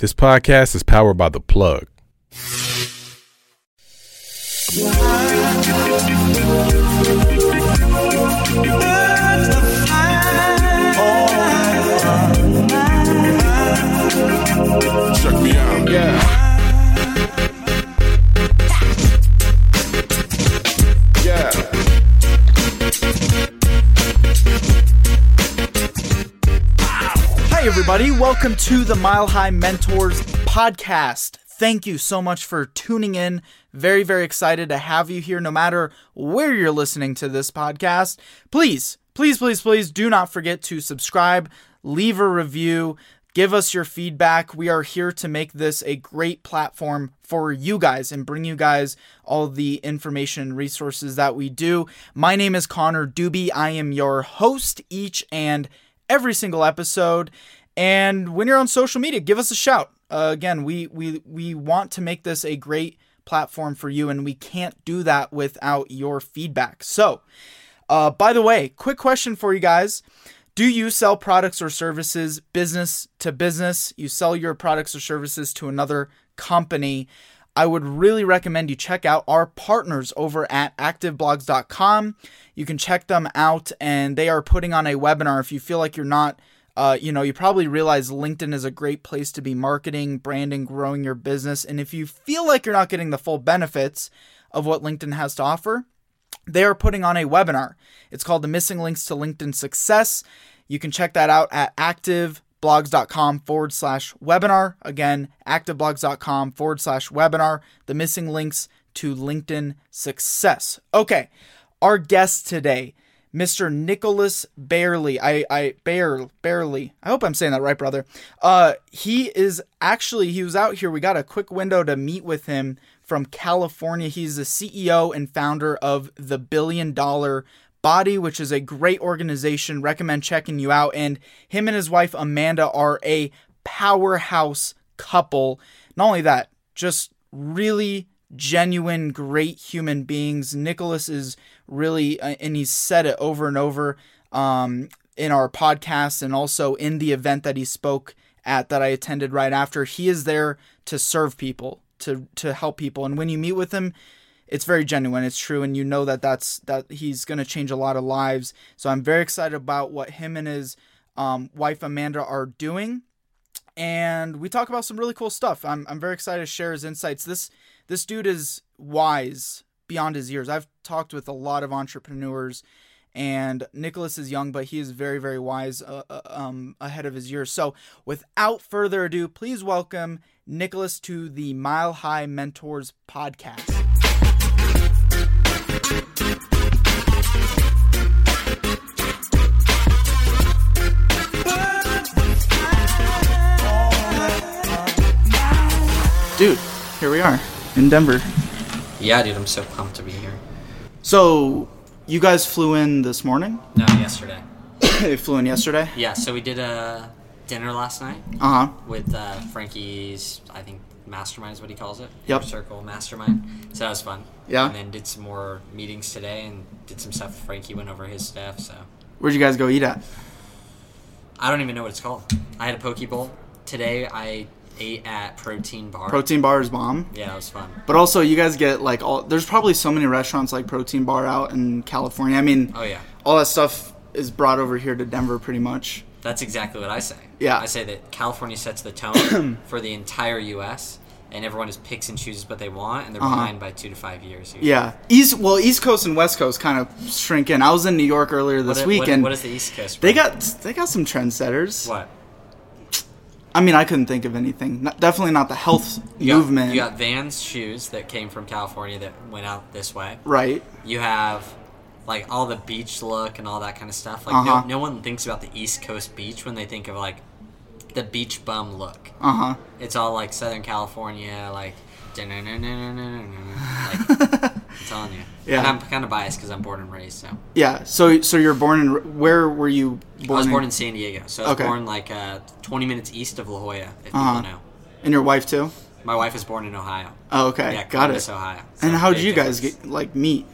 This podcast is powered by The Plug. Check me out. Yeah. Everybody. Welcome to the Mile High Mentors podcast. Thank you so much for tuning in. Very, very excited to have you here, no matter where you're listening to this podcast. Please, please, please, please do not forget to subscribe, leave a review, give us your feedback. We are here to make this a great platform for you guys and bring you guys all the information and resources that we do. My name is Connor Doobie. I am your host each and every single episode. And when you're on social media, give us a shout. Uh, again, we we we want to make this a great platform for you, and we can't do that without your feedback. So, uh, by the way, quick question for you guys. Do you sell products or services business to business? You sell your products or services to another company. I would really recommend you check out our partners over at activeblogs.com. You can check them out, and they are putting on a webinar. If you feel like you're not, uh, you know, you probably realize LinkedIn is a great place to be marketing, branding, growing your business. And if you feel like you're not getting the full benefits of what LinkedIn has to offer, they are putting on a webinar. It's called The Missing Links to LinkedIn Success. You can check that out at activeblogs.com forward slash webinar. Again, activeblogs.com forward slash webinar. The Missing Links to LinkedIn Success. Okay, our guest today, Mr. Nicholas Bayerle. I I Bear barely. I hope I'm saying that right, brother. Uh he is actually he was out here. We got a quick window to meet with him from California. He's the CEO and founder of the Billion Dollar Body, which is a great organization. Recommend checking you out. And him and his wife Amanda are a powerhouse couple. Not only that, just really genuine, great human beings. Nicholas is really, uh, and he's said it over and over um, in our podcast and also in the event that he spoke at that I attended right after. He is there to serve people, to to help people, and when you meet with him, it's very genuine. It's true, and you know that that's that he's going to change a lot of lives. So I'm very excited about what him and his um, wife Amanda are doing and we talk about some really cool stuff. I'm I'm very excited to share his insights. This this dude is wise beyond his years. I've talked with a lot of entrepreneurs, and Nicholas is young, but he is very very wise, uh, uh, um, ahead of his years. So, without further ado, please welcome Nicholas to the Mile High Mentors podcast. Dude, here we are in Denver. Yeah, dude, I'm so pumped to be here. So, you guys flew in this morning? No, yesterday. they flew in yesterday? Yeah, so we did a dinner last night Uh huh. with uh, Frankie's, I think, mastermind is what he calls it. Yep. Inner Circle mastermind. So that was fun. Yeah. And then did some more meetings today and did some stuff Frankie, went over his stuff. So Where'd you guys go eat at? I don't even know what it's called. I had a poke bowl. Today I ate at Protein Bar. Protein Bar is bomb. Yeah, that was fun. But also, you guys get like all. There's probably so many restaurants like Protein Bar out in California. I mean, Oh, yeah. all that stuff is brought over here to Denver pretty much. That's exactly what I say. Yeah. I say that California sets the tone for the entire U.S. and everyone just picks and chooses what they want, and they're Uh-huh. behind by two to five years. usually. Yeah, East well, East Coast and West Coast kind of shrink in. I was in New York earlier this What, week, what, and what is the East Coast? they got they got some trendsetters. what? I mean, I couldn't think of anything. Not, definitely not the health You got- movement. you got Vans shoes that came from California that went out this way. right. You have like all the beach look and all that kind of stuff. Like Uh-huh. no, no one thinks about the East Coast beach when they think of like the beach bum look. Uh huh. It's all like Southern California, like. Like, I'm telling you. Yeah. And I'm kind of biased because I'm born and raised. So Yeah. So so you're born in where were you born? I was born in San Diego. So I was Okay. born like uh, 20 minutes east of La Jolla, if Uh-huh. people know. And your wife too? My wife was born in Ohio. Oh, okay. Yeah, Got Columbus, it. Ohio. And how did you guys difference. get like meet?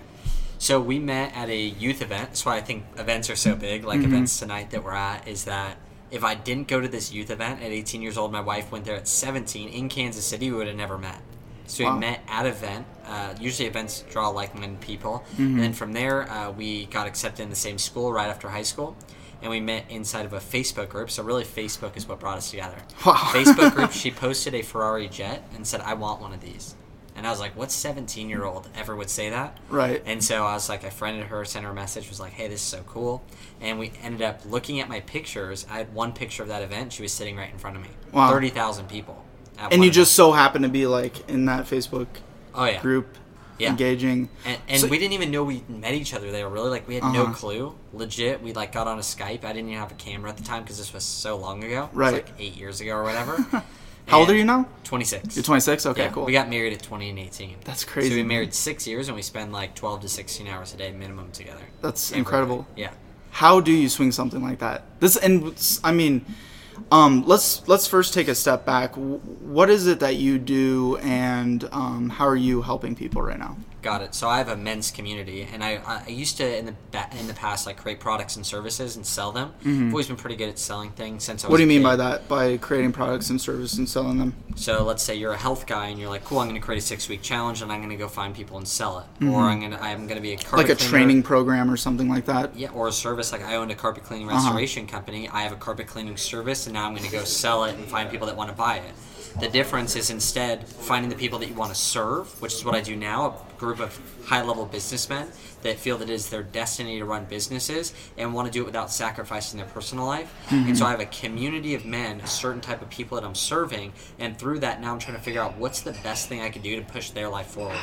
So we met at a youth event. That's why I think events are so big. Like Mm-hmm. events tonight that we're at is that if I didn't go to this youth event at 18 years old, my wife went there at 17 in Kansas City, we would have never met. So Wow. we met at event. Uh, usually events draw like-minded people, Mm-hmm. and then from there uh, we got accepted in the same school right after high school, and we met inside of a Facebook group. So really, Facebook is what brought us together. Wow. Facebook group. She posted a Ferrari jet and said, "I want one of these." And I was like, "What 17-year-old ever would say that?" Right. And so I was like, I friended her, sent her a message, was like, "Hey, this is so cool." And we ended up looking at my pictures. I had one picture of that event. She was sitting right in front of me. Wow. Thirty thousand people. And you just so happen to be like in that Facebook oh yeah group, Yeah. engaging. And, and So- we didn't even know we met each other there. Really, like we had no Uh-huh. clue. Legit, we like got on a Skype. I didn't even have a camera at the time because this was so long ago. Right. like eight years ago or whatever. How old are you now? Twenty six. You're 26. Okay, yeah, cool. We got married at 20 and 18. That's crazy, So we married six years, and we spend like 12 to 16 hours a day minimum together. That's incredible. day. Yeah. How do you swing something like that? This and I mean, um, let's let's first take a step back. What is it that you do, and um, how are you helping people right now? Got it. So I have a men's community, and I, I used to in the ba- in the past like create products and services and sell them. I've always been pretty good at selling things since I was. Mm-hmm. What do you mean by that? By creating products and services and selling them? So let's say you're a health guy and you're like, cool, I'm going to create a six week challenge and I'm going to go find people and sell it, or I'm going to I'm going to be a carpet Mm-hmm. Like a cleaner. training program or something like that? Yeah, or a service like I owned a carpet cleaning Uh-huh. restoration company. I have a carpet cleaning service, and now I'm going to go sell it and find people that want to buy it. The difference is instead finding the people that you want to serve, which is what I do now. A group of high-level businessmen that feel that it is their destiny to run businesses and want to do it without sacrificing their personal life. And so I mm-hmm. have a community of men, a certain type of people that I'm serving, and through that now I'm trying to figure out what's the best thing I could do to push their life forward,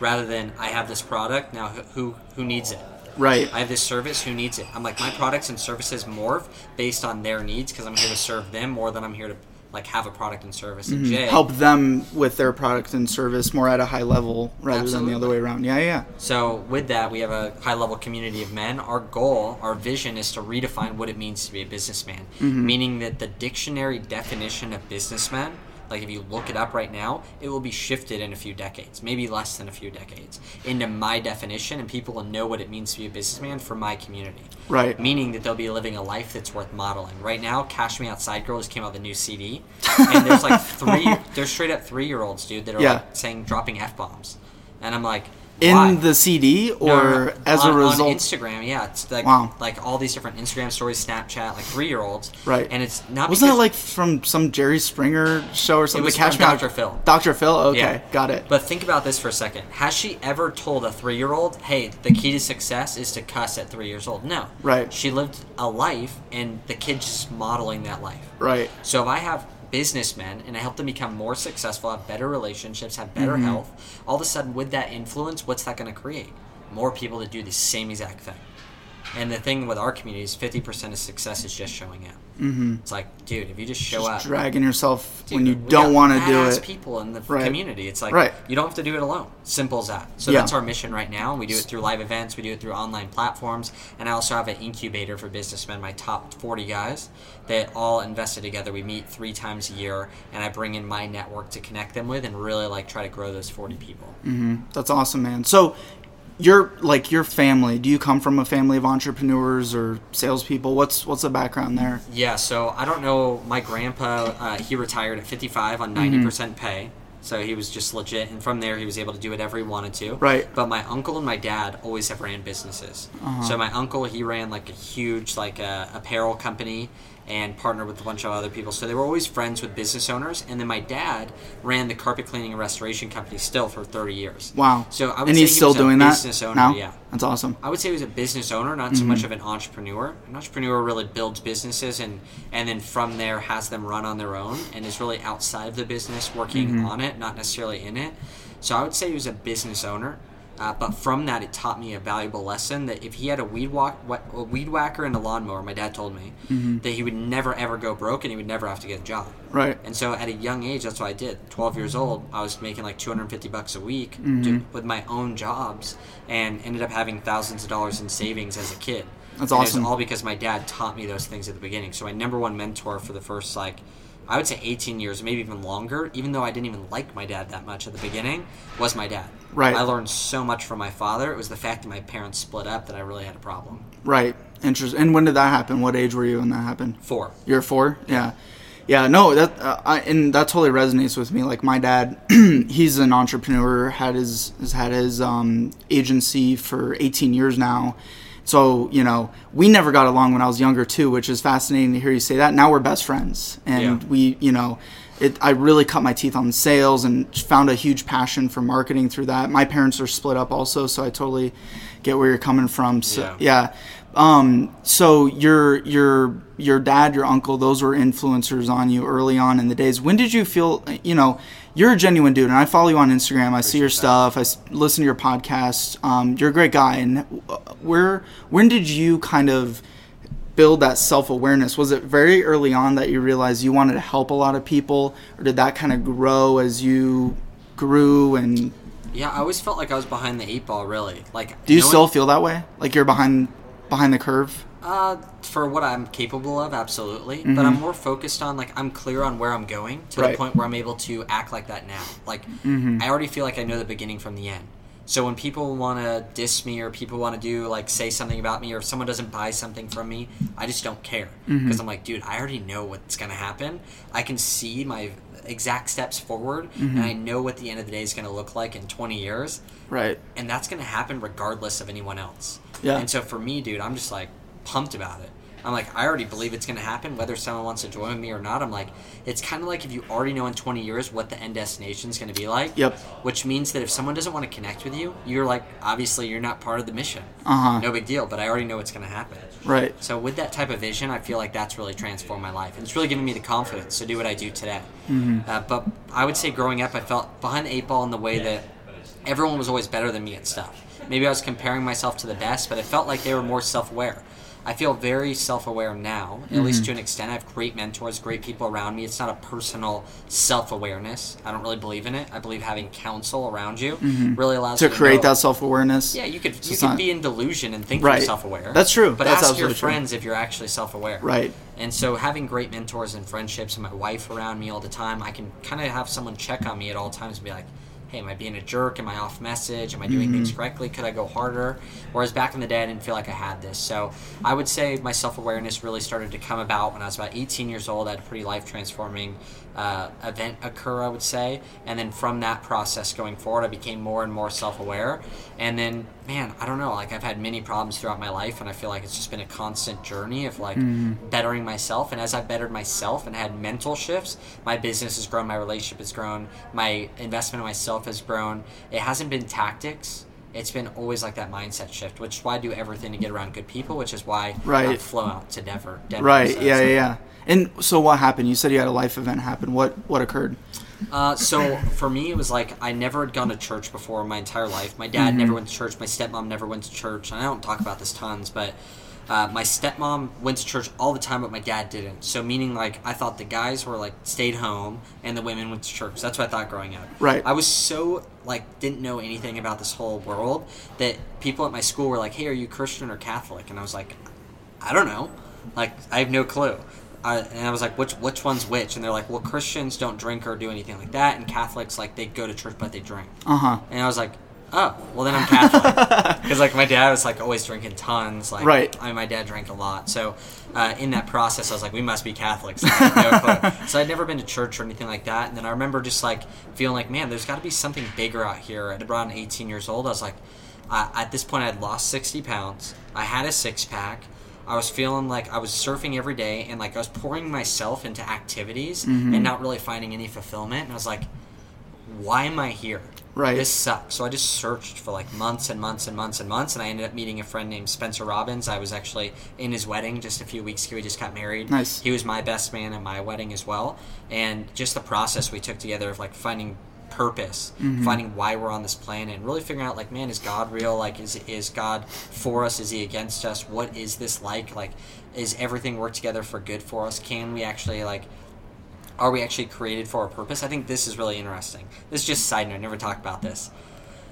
rather than I have this product now who, who needs it. Right. I have this service. Who needs it? I'm like my products and services morph based on their needs because I'm here to serve them more than I'm here to like have a product and service. And Mm-hmm. Help them with their product and service more at a high level rather than the other way around. Yeah, yeah. So with that, we have a high level community of men. Our goal, our vision, is to redefine what it means to be a businessman. Meaning that the dictionary definition of businessman, like if you look it up right now, it will be shifted in a few decades, maybe less than a few decades, into my definition, and people will know what it means to be a businessman for my community. Right. Meaning that they'll be living a life that's worth modeling. Right now, Cash Me Outside Girls came out with a new CD, and there's like three, there's straight up three year olds, dude, that are Yeah. like saying dropping f bombs, and I'm like, In why? the CD or No, no, no. as on, a result? on Instagram, yeah, it's like Wow. like all these different Instagram stories, Snapchat, like three year olds, Right. And it's not Wasn't that like from some Jerry Springer show or something? It was Catch from Dr. Phil. Dr. Phil? Okay, Yeah. got it. But think about this for a second. Has she ever told a three year old, hey, the key to success is to cuss at three years old? No. Right. She lived a life, and the kid's just modeling that life. right. So if I have businessmen and I help them become more successful, have better relationships, have better Mm-hmm. health, all of a sudden with that influence, what's that going to create? More people to do the same exact thing. And the thing with our community is 50% of success is just showing up. Mm-hmm. It's like, dude, if you just show Just up, dragging yourself Dude, when you don't want to do it. people in the Right. community. It's like Right. you don't have to do it alone. Simple as that. So Yeah. that's our mission right now. We do it through live events. We do it through online platforms, and I also have an incubator for businessmen. My top forty guys that all invested together. We meet three times a year, and I bring in my network to connect them with, and really like try to grow those forty people. That's awesome, man. So, your like your family. Do you come from a family of entrepreneurs or salespeople? What's what's the background there? Yeah, so I don't know. My grandpa, uh, he retired at 55 on 90% Mm-hmm. pay. So he was just legit. And from there, he was able to do whatever he wanted to. Right. But my uncle and my dad always have ran businesses. Uh-huh. So my uncle, he ran like a huge like uh, apparel company and partnered with a bunch of other people. So they were always friends with business owners. And then my dad ran the carpet cleaning and restoration company still for 30 years. Wow. So I would and say he's he still was a doing that business owner, now. yeah. That's awesome. I would say he was a business owner, not so mm-hmm. much of an entrepreneur. An entrepreneur really builds businesses and and then from there has them run on their own and is really outside of the business, working mm-hmm. on it, not necessarily in it. So I would say he was a business owner. Uh, but from that, it taught me a valuable lesson that if he had a weed walk, a weed whacker and a lawnmower, my dad told me that he would never ever go broke and he would never have to get a job. Right. And so at a young age, that's what I did. 12 years old, I was making like 250 bucks a week Mm-hmm. to, with my own jobs and ended up having thousands of dollars in savings as a kid. That's and awesome. It was all because my dad taught me those things at the beginning. So my number one mentor for the first like I would say 18 years, maybe even longer, even though I didn't even like my dad that much at the beginning, was my dad. Right. I learned so much from my father. It was the fact that my parents split up that I really had a problem. Right. Interesting. And when did that happen? What age were you when that happened? Four. You're four. Yeah, yeah. No, that uh, I, and that totally resonates with me. Like my dad, he's an entrepreneur. Had his has had his um, agency for 18 years now. So you know, we never got along when I was younger too, which is fascinating to hear you say that. Now we're best friends, and Yeah. we, you know. It, I really cut my teeth on sales and found a huge passion for marketing through that. My parents are split up also, so I totally get where you're coming from. So, Yeah. yeah. Um, so your your your dad, your uncle, those were influencers on you early on in the days. When did you feel? You know, you're a genuine dude, and I follow you on Instagram. I see your stuff. I listen to your podcast. Um, you're a great guy. And uh, where when did you kind of build that self awareness? Was it very early on that you realized you wanted to help a lot of people, or did that kind of grow as you grew? And Yeah, I always felt like I was behind the eight ball. Really, like. do you still feel that way? Like you're behind behind the curve? Uh, for what I'm capable of, absolutely. Mm-hmm. But I'm more focused on like I'm clear on where I'm going to Right. the point where I'm able to act like that now. Like Mm-hmm. I already feel like I know the beginning from the end. So when people want to diss me or people want to do like say something about me or if someone doesn't buy something from me, I just don't care because Mm-hmm. I'm like, dude, I already know what's gonna happen. I can see my exact steps forward, Mm-hmm. and I know what the end of the day is gonna look like in 20 years Right. and that's going to happen regardless of anyone else. Yeah. And so for me, dude, I'm just like pumped about it. I'm like, I already believe it's going to happen, whether someone wants to join me or not. I'm like, it's kind of like if you already know in 20 years what the end destination is going to be like. Yep. Which means that if someone doesn't want to connect with you, you're like, obviously, you're not part of the mission. Uh-huh. No big deal, but I already know what's going to happen. Right. So with that type of vision, I feel like that's really transformed my life, and it's really given me the confidence to do what I do today. Uh, but I would say growing up, I felt behind the eight ball in the way that everyone was always better than me at stuff. Maybe I was comparing myself to the best, but it felt like they were more self-aware. I feel very self-aware now, at least mm-hmm. to an extent. I have great mentors, great people around me. It's not a personal self-awareness. I don't really believe in it. I believe having counsel around you mm-hmm. really allows To create know- that self awareness. yeah, you could So you could not- be in delusion and think Right. you're self-aware. That's true. But That's ask your absolutely true. friends if you're actually self-aware. Right. And so having great mentors and friendships and my wife around me all the time, I can kind of have someone check on me at all times and be like, "Hey, am I being a jerk? Am I off message? Am I doing things Mm-hmm. correctly? Could I go harder?" Whereas back in the day, I didn't feel like I had this. So I would say my self-awareness really started to come about when I was about 18 years old. I had a pretty life-transforming uh, event occur, I would say. And then from that process going forward, I became more and more self aware. And then, man, I don't know, like I've had many problems throughout my life, and I feel like it's just been a constant journey of like bettering myself. And as I've bettered myself and had mental shifts, my business has grown, my relationship has grown, my investment in myself has grown. It hasn't been tactics. It's been always like that mindset shift, which is why I do everything to get around good people, which is why I Right. flow out to Denver. Denver Right. Yeah. Yeah. Yeah. And so what happened? You said you had a life event happen. What What occurred? Uh, so for me, it was like I never had gone to church before in my entire life. My dad never went to church. My stepmom never went to church. And I don't talk about this tons, but uh, my stepmom went to church all the time, but my dad didn't. So meaning like I thought the guys were like stayed home and the women went to church. That's what I thought growing up. Right. I was so like didn't know anything about this whole world that people at my school were like, "Hey, are you Christian or Catholic?" And I was like, I don't know. Like, I have no clue. I, and I was like, which which one's which? And they're like, well, Christians don't drink or do anything like that, and Catholics like they go to church but they drink. Uh huh. And I was like, oh, well then I'm Catholic because like my dad was like always drinking tons. Like, Right. I mean, my dad drank a lot, so uh, in that process, I was like, we must be Catholics. No so I'd never been to church or anything like that. And then I remember just like feeling like, man, there's got to be something bigger out here. At around 18 years old, I was like, uh, at this point, I had lost 60 pounds. I had a six pack. I was feeling like I was surfing every day and like I was pouring myself into activities mm-hmm. and not really finding any fulfillment. And I was like, why am I here? Right. This sucks. So I just searched for like months and months and months and months, and I ended up meeting a friend named Spencer Robbins. I was actually in his wedding just a few weeks ago. He just got married. Nice. He was my best man at my wedding as well, and just the process we took together of like finding purpose, Mm-hmm. finding why we're on this planet, and really figuring out like, man, is God real? Like, is is God for us? Is He against us? What is this like? Like, is everything work together for good for us? Can we actually like are we actually created for a purpose? I think this is really interesting. This is just side note. I never talked about this.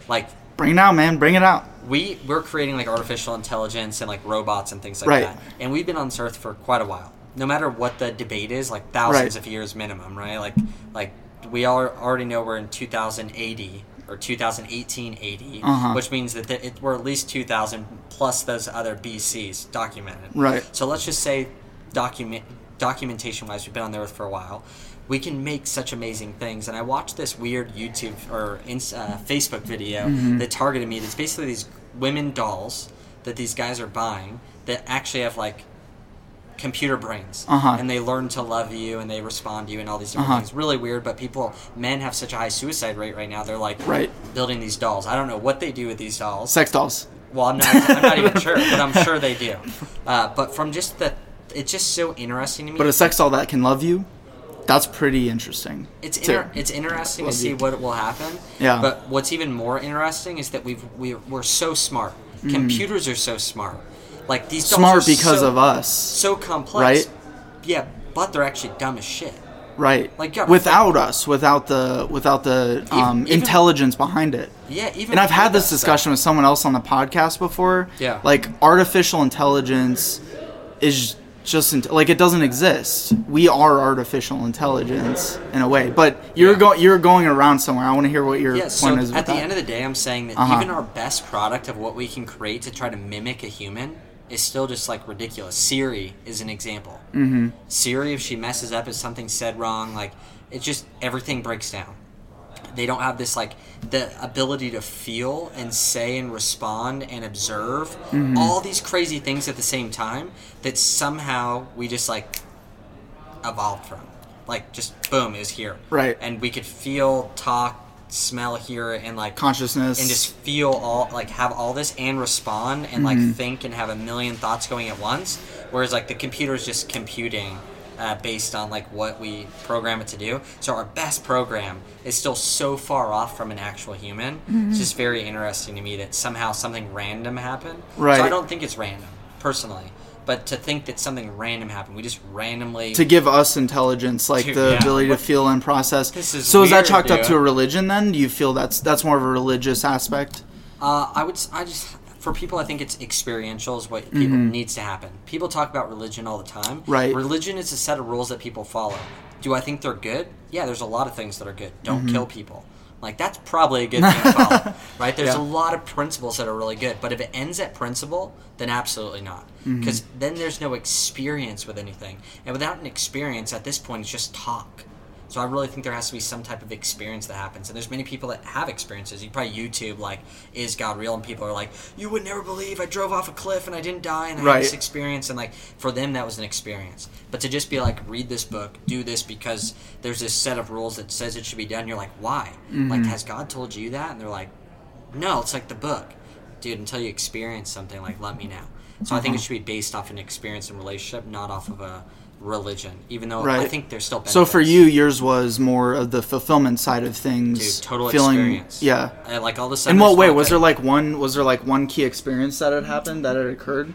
Like Bring it out, man. Bring it out. we we're creating like artificial intelligence and like robots and things like Right. that, and we've been on this earth for quite a while. No matter what the debate is, like thousands Right. of years minimum, right? Like like we all already know we're in 2080, or 2018 AD, Uh-huh. which means that it, we're at least 2000 plus those other BCs documented. Right. So let's just say, document documentation wise, we've been on the Earth for a while. We can make such amazing things, and I watched this weird YouTube or uh, Facebook video Mm-hmm. that targeted me. That's basically these women dolls that these guys are buying that actually have like computer brains Uh-huh. and they learn to love you and they respond to you and all these different Uh-huh. things really weird but people men have such a high suicide rate right now they're like Right. building these dolls i don't know what they do with these dolls Sex dolls. well i'm not i'm not even sure but i'm sure they do uh, but from just the it's just so interesting to me But a sex doll that can love you, that's pretty interesting. it's inter- it's interesting to see you. what will happen. Yeah. But what's even more interesting is that we've we're, we're so smart. Computers are so smart. Like these. Smart because so, of us. so complex. Right? Yeah, but they're actually dumb as shit. Right. Like, without us, without the without the um, even- intelligence behind it. Yeah, even And I've had this discussion with someone else on the podcast before. Yeah. Like artificial intelligence is just int- like it doesn't exist. We are artificial intelligence in a way. But you're Yeah. going you're going around somewhere. I want to hear what your Yeah, point so is. With at the that. end of the day, I'm saying that Uh-huh. even our best product of what we can create to try to mimic a human is still just like ridiculous. Siri is an example. Mm-hmm. Siri, if she messes up, if something's said wrong, like it's just everything breaks down. They don't have this like the ability to feel and say and respond and observe Mm-hmm. all these crazy things at the same time that somehow we just like evolved from. Like just boom is here. Right. And we could feel, talk, smell, hear, and like consciousness and just feel all like have all this and respond and Mm-hmm. like think and have a million thoughts going at once. Whereas like the computer is just computing uh, based on like what we program it to do. So our best program is still so far off from an actual human. Mm-hmm. It's just very interesting to me that somehow something random happened. Right. So I don't think it's random personally. But to think that something random happened, we just randomly to give us intelligence, like Dude, the yeah. ability to feel and process. This is so is that weird, chalked up to a religion? Then do you feel that's that's more of a religious aspect? Uh, I would. I just for people, I think it's experiential is what people needs to happen. People talk about religion all the time. Mm-hmm. Right. Religion is a set of rules that people follow. Do I think they're good? Yeah, there's a lot of things that are good. Don't Mm-hmm. kill people. Like that's probably a good thing to follow, right? There's Yeah. a lot of principles that are really good, but if it ends at principle, then absolutely not, Mm-hmm. because then there's no experience with anything, and without an experience, at this point, it's just talk. So I really think there has to be some type of experience that happens. And there's many people that have experiences. You probably YouTube like, is God real? And people are like, you would never believe I drove off a cliff and I didn't die and I Right. had this experience. And like for them that was an experience. But to just be like, read this book, do this because there's this set of rules that says it should be done. You're like, why? Mm-hmm. Like, has God told you that? And they're like, no, it's like the book, dude. Until you experience something, like let me know. So I think it Uh-huh. should be based off an experience and relationship, not off of a religion. Even though I Right. think there's still So for you, yours was more of the fulfillment side of things. Dude, total feeling, experience. Yeah. Uh, like all sudden. In what way was there like one? Was there like one key experience that had happened that had occurred?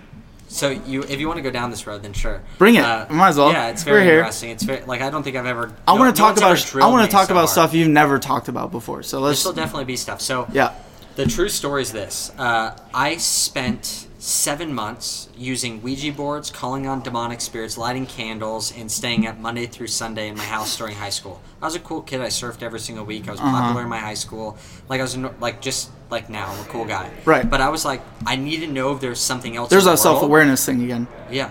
So you, if you want to go down this road, then sure. Bring it. Uh, Might as well. Yeah, it's very interesting. It's very like I don't think I've ever. I no- want to no talk about. I want to talk so about hard. stuff you've never talked about before. So let's. This will definitely be stuff. So yeah. The true story is this: uh, I spent seven months using Ouija boards, calling on demonic spirits, lighting candles, and staying up Monday through Sunday in my house during high school. I was a cool kid. I surfed every single week. I was Uh-huh. popular in my high school. Like I was like just like now, I'm a cool guy. Right. But I was like, I need to know if there's something else. There's in the a self awareness thing again. Yeah.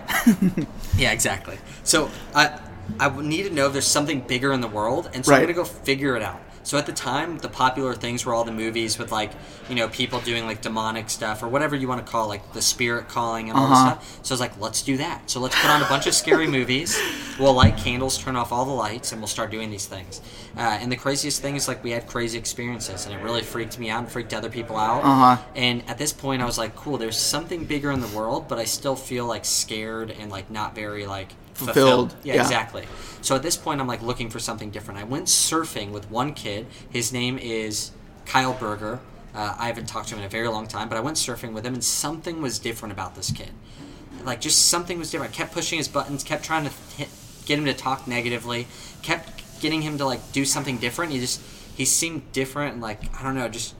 yeah, exactly. So I I need to know if there's something bigger in the world, and so I'm gonna go figure it out. So at the time, the popular things were all the movies with like you know people doing like demonic stuff or whatever you want to call it, like the spirit calling and all Uh-huh. this stuff. So I was like, let's do that. So let's put on a bunch of scary movies. We'll light candles, turn off all the lights, and we'll start doing these things. Uh, and the craziest thing is like we had crazy experiences, and it really freaked me out and freaked other people out. Uh-huh. And at this point, I was like, cool, there's something bigger in the world, but I still feel like scared and like not very like Fulfilled, Yeah, yeah. exactly. So at this point, I'm like looking for something different. I went surfing with one kid. His name is Kyle Berger. Uh, I haven't talked to him in a very long time, but I went surfing with him, and something was different about this kid. Like, just something was different. I kept pushing his buttons, kept trying to hit, get him to talk negatively, kept getting him to like do something different. He just he seemed different, and like I don't know, just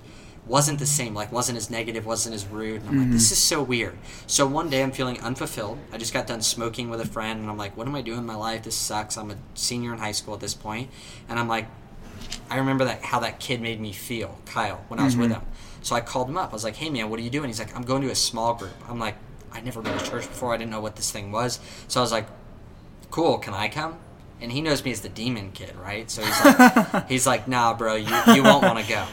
wasn't the same. Like wasn't as negative, wasn't as rude. And I'm like, this is so weird. So one day I'm feeling unfulfilled. I just got done smoking with a friend, and I'm like, what am I doing in my life? This sucks. I'm a senior in high school at this point, and I'm like, I remember that how that kid made me feel, Kyle, when I was Mm-hmm. with him. So I called him up. I was like, "Hey man, what are you doing?" He's like, "I'm going to a small group." I'm like, "I'd never been to church before. I didn't know what this thing was." So I was like, "Cool, can I come?" And he knows me as the demon kid, right? So he's like, he's like, "Nah, bro, you you won't want to go."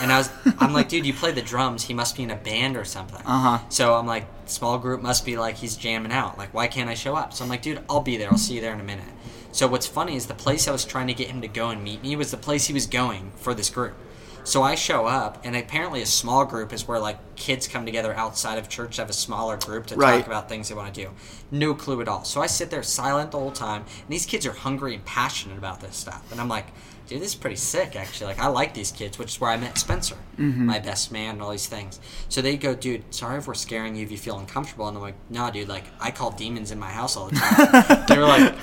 And I was, I'm like, dude, you play the drums. He must be in a band or something. Uh-huh. So I'm like, small group must be like he's jamming out. Like, why can't I show up? So I'm like, dude, I'll be there. I'll see you there in a minute. So what's funny is the place I was trying to get him to go and meet me was the place he was going for this group. So I show up, and apparently a small group is where like kids come together outside of church to have a smaller group to Right. talk about things they want to do. No clue at all. So I sit there silent the whole time, and these kids are hungry and passionate about this stuff. And I'm like, dude, this is pretty sick actually. Like I like these kids, which is where I met Spencer, mm-hmm. my best man, and all these things. So they go, dude, sorry if we're scaring you if you feel uncomfortable. And I'm like, nah, dude, like I call demons in my house all the time. they were like,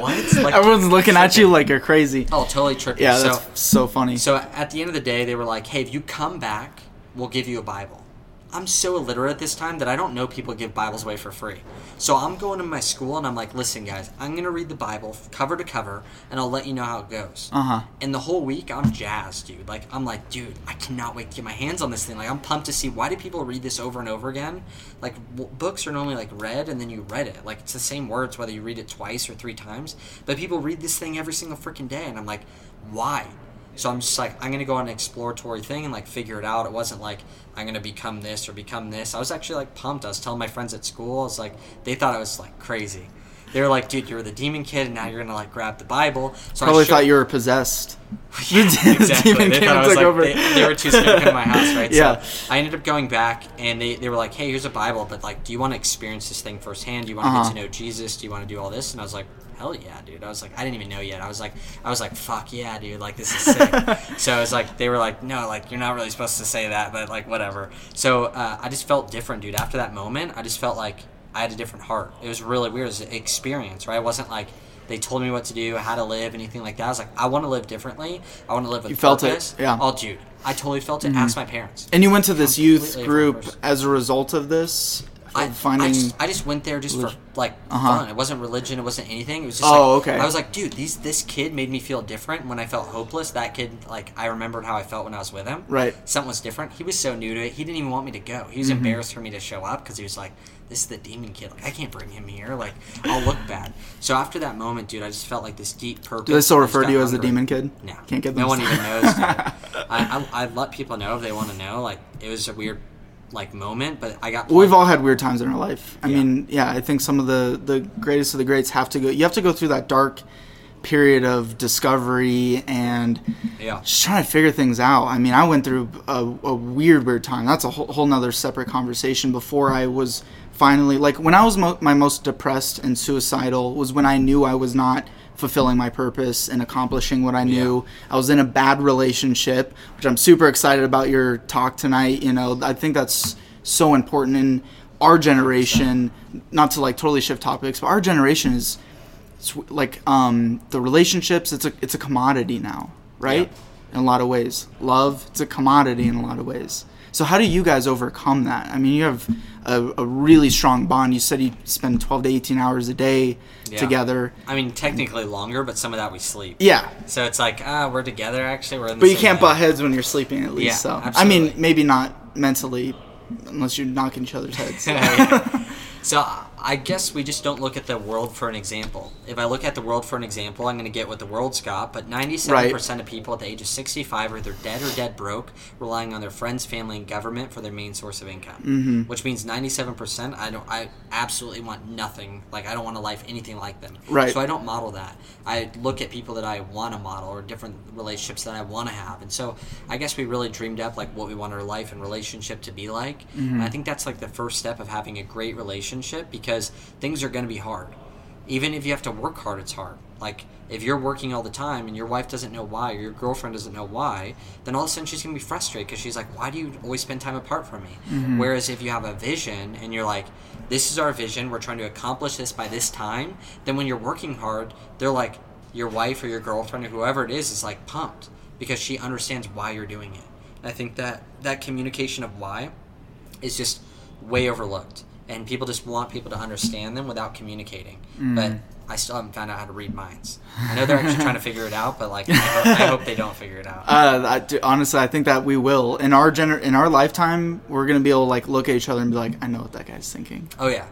what? Like, Everyone's looking at you like you're crazy. Oh, totally trippy. Yeah, so, that's so funny. so at the end of the day, they were like, "Hey, if you come back, we'll give you a Bible." I'm so illiterate at this time that I don't know people give Bibles away for free. So I'm going to my school and I'm like, "Listen, guys, I'm gonna read the Bible cover to cover, and I'll let you know how it goes." Uh huh. And the whole week, I'm jazzed, dude. Like, I'm like, dude, I cannot wait to get my hands on this thing. Like, I'm pumped to see why do people read this over and over again. Like, w- books are normally like read and then you read it. Like, it's the same words whether you read it twice or three times. But people read this thing every single freaking day, and I'm like, why? So I'm just like, I'm gonna go on an exploratory thing and like figure it out. It wasn't like I'm gonna become this or become this. I was actually like pumped. I was telling my friends at school, I was like, they thought I was like crazy. They were like, dude, you're the demon kid, and now you're gonna like grab the Bible. So I Probably showed- thought you were possessed. yeah, exactly. demon They thought I was like, over. They, they were too scared to come to my house, right? Yeah. So I ended up going back, and they, they were like, "Hey, here's a Bible, but like, do you want to experience this thing firsthand? Do you want to Uh-huh. get to know Jesus? Do you want to do all this?" And I was like, "Hell yeah, dude!" I was like, I didn't even know yet. I was like, I was like, "Fuck yeah, dude! Like, this is sick." so I was like, they were like, "No, like, you're not really supposed to say that, but like, whatever." So uh, I just felt different, dude. After that moment, I just felt like I had a different heart. It was really weird. It was an experience, right? It wasn't like they told me what to do, how to live, anything like that. I was like, I want to live differently. I want to live with You felt it, yeah. Mm-hmm. Oh, dude, I totally felt it. Ask my parents. And you went to this youth group as a result of this, I, finding. I, just, I just went there just for like Uh-huh. fun. It wasn't religion. It wasn't anything. It was just Oh, like, okay. I was like, dude, these this kid made me feel different when I felt hopeless. That kid, like, I remembered how I felt when I was with him. Right. Mm-hmm. Something was different. He was so new to it. He didn't even want me to go. He was embarrassed for me to show up because he was like, this is the demon kid. Like, I can't bring him here. Like, I'll look bad. So after that moment, dude, I just felt like this deep purpose. Do they still refer to you as the demon kid? No, Can't get no one even knows. I, I I let people know if they want to know. Like it was a weird like moment, but I got. We've all had weird times in our life. I Yeah. mean, yeah, I think some of the the greatest of the greats have to go. You have to go through that dark period of discovery and yeah. just trying to figure things out. I mean, I went through a, a weird, weird time. That's a whole, whole nother separate conversation. Before I was finally like when I was mo- my most depressed and suicidal was when I knew I was not fulfilling my purpose and accomplishing what I knew. I was in a bad relationship, which I'm super excited about your talk tonight. You know, I think that's so important in our generation. Not to like totally shift topics, but our generation is it's like um, the relationships. It's a it's a commodity now, right? In a lot of ways, love it's a commodity in a lot of ways. So how do you guys overcome that? I mean, you have a, a really strong bond. You said you spend 12 to 18 hours a day Yeah. together. I mean, technically longer, but some of that we sleep. Yeah, So it's like, ah, we're together. Actually, we're. In the but you can't bed. butt heads when you're sleeping at least. Yeah, so I mean, maybe not mentally, unless you're knocking each other's heads. Yeah. so I guess we just don't look at the world for an example. If I look at the world for an example, I'm going to get what the world's got. But 97% of people at the age of 65 are either dead or dead broke, relying on their friends, family, and government for their main source of income. Mm-hmm. Which means 97%. I don't. I absolutely want nothing. Like I don't want a life anything like them. Right. So I don't model that. I look at people that I want to model or different relationships that I want to have. And so I guess we really dreamed up like what we want our life and relationship to be like. And I think that's like the first step of having a great relationship because things are going to be hard. Even if you have to work hard, it's hard. Like if you're working all the time and your wife doesn't know why or your girlfriend doesn't know why, then all of a sudden she's going to be frustrated because she's like, "Why do you always spend time apart from me?" Mm-hmm. Whereas if you have a vision and you're like, "This is our vision. We're trying to accomplish this by this time," then when you're working hard, they're like your wife or your girlfriend or whoever it is is like pumped because she understands why you're doing it. And I think that that communication of why is just way overlooked and people just want people to understand them without communicating but I still haven't found out how to read minds. I know they're actually trying to figure it out, but like I hope, I hope they don't figure it out. Uh, I, honestly, I think that we will in our gener- in our lifetime. We're gonna be able to like look at each other and be like, I know what that guy's thinking. oh yeah,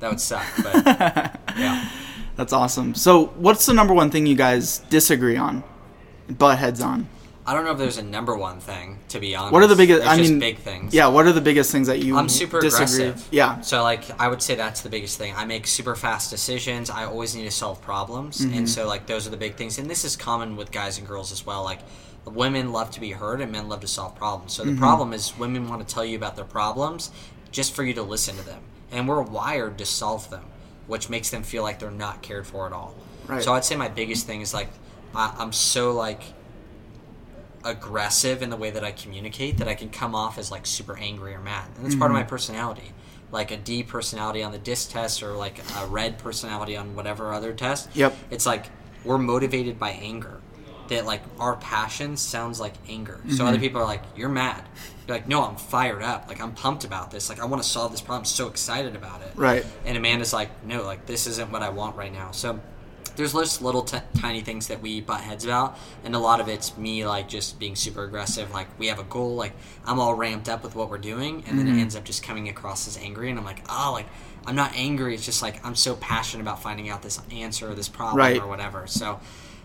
that would suck. But yeah, That's awesome. So, what's the number one thing you guys disagree on, butt heads on? I don't know if there's a number one thing to be honest. What are the biggest? There's I just mean, big things. Yeah, what are the biggest things that you? I'm super disagree? aggressive. Yeah, So like I would say that's the biggest thing. I make super fast decisions. I always need to solve problems, Mm-hmm. and so like those are the big things. And this is common with guys and girls as well. Like women love to be heard, and men love to solve problems. So the Mm-hmm. problem is women want to tell you about their problems just for you to listen to them, and we're wired to solve them, which makes them feel like they're not cared for at all. Right. So I'd say my biggest thing is like I, I'm so like aggressive in the way that I communicate that I can come off as like super angry or mad. And that's part of Mm-hmm. my personality. Like a D personality on the DISC test or like a red personality on whatever other test. Yep. It's like we're motivated by anger. That like our passion sounds like anger. So Mm-hmm. other people are like, You're mad. You're like, No, I'm fired up. Like I'm pumped about this. Like I want to solve this problem. I'm so excited about it. Right. And Amanda's like, No, like this isn't what I want right now. So there's just little t- tiny things that we butt heads about, and a lot of it's me like just being super aggressive. Like we have a goal, like I'm all ramped up with what we're doing, and then Mm-hmm. it ends up just coming across as angry, and I'm like, oh, like I'm not angry. It's just like I'm so passionate about finding out this answer or this problem Right. or whatever. So.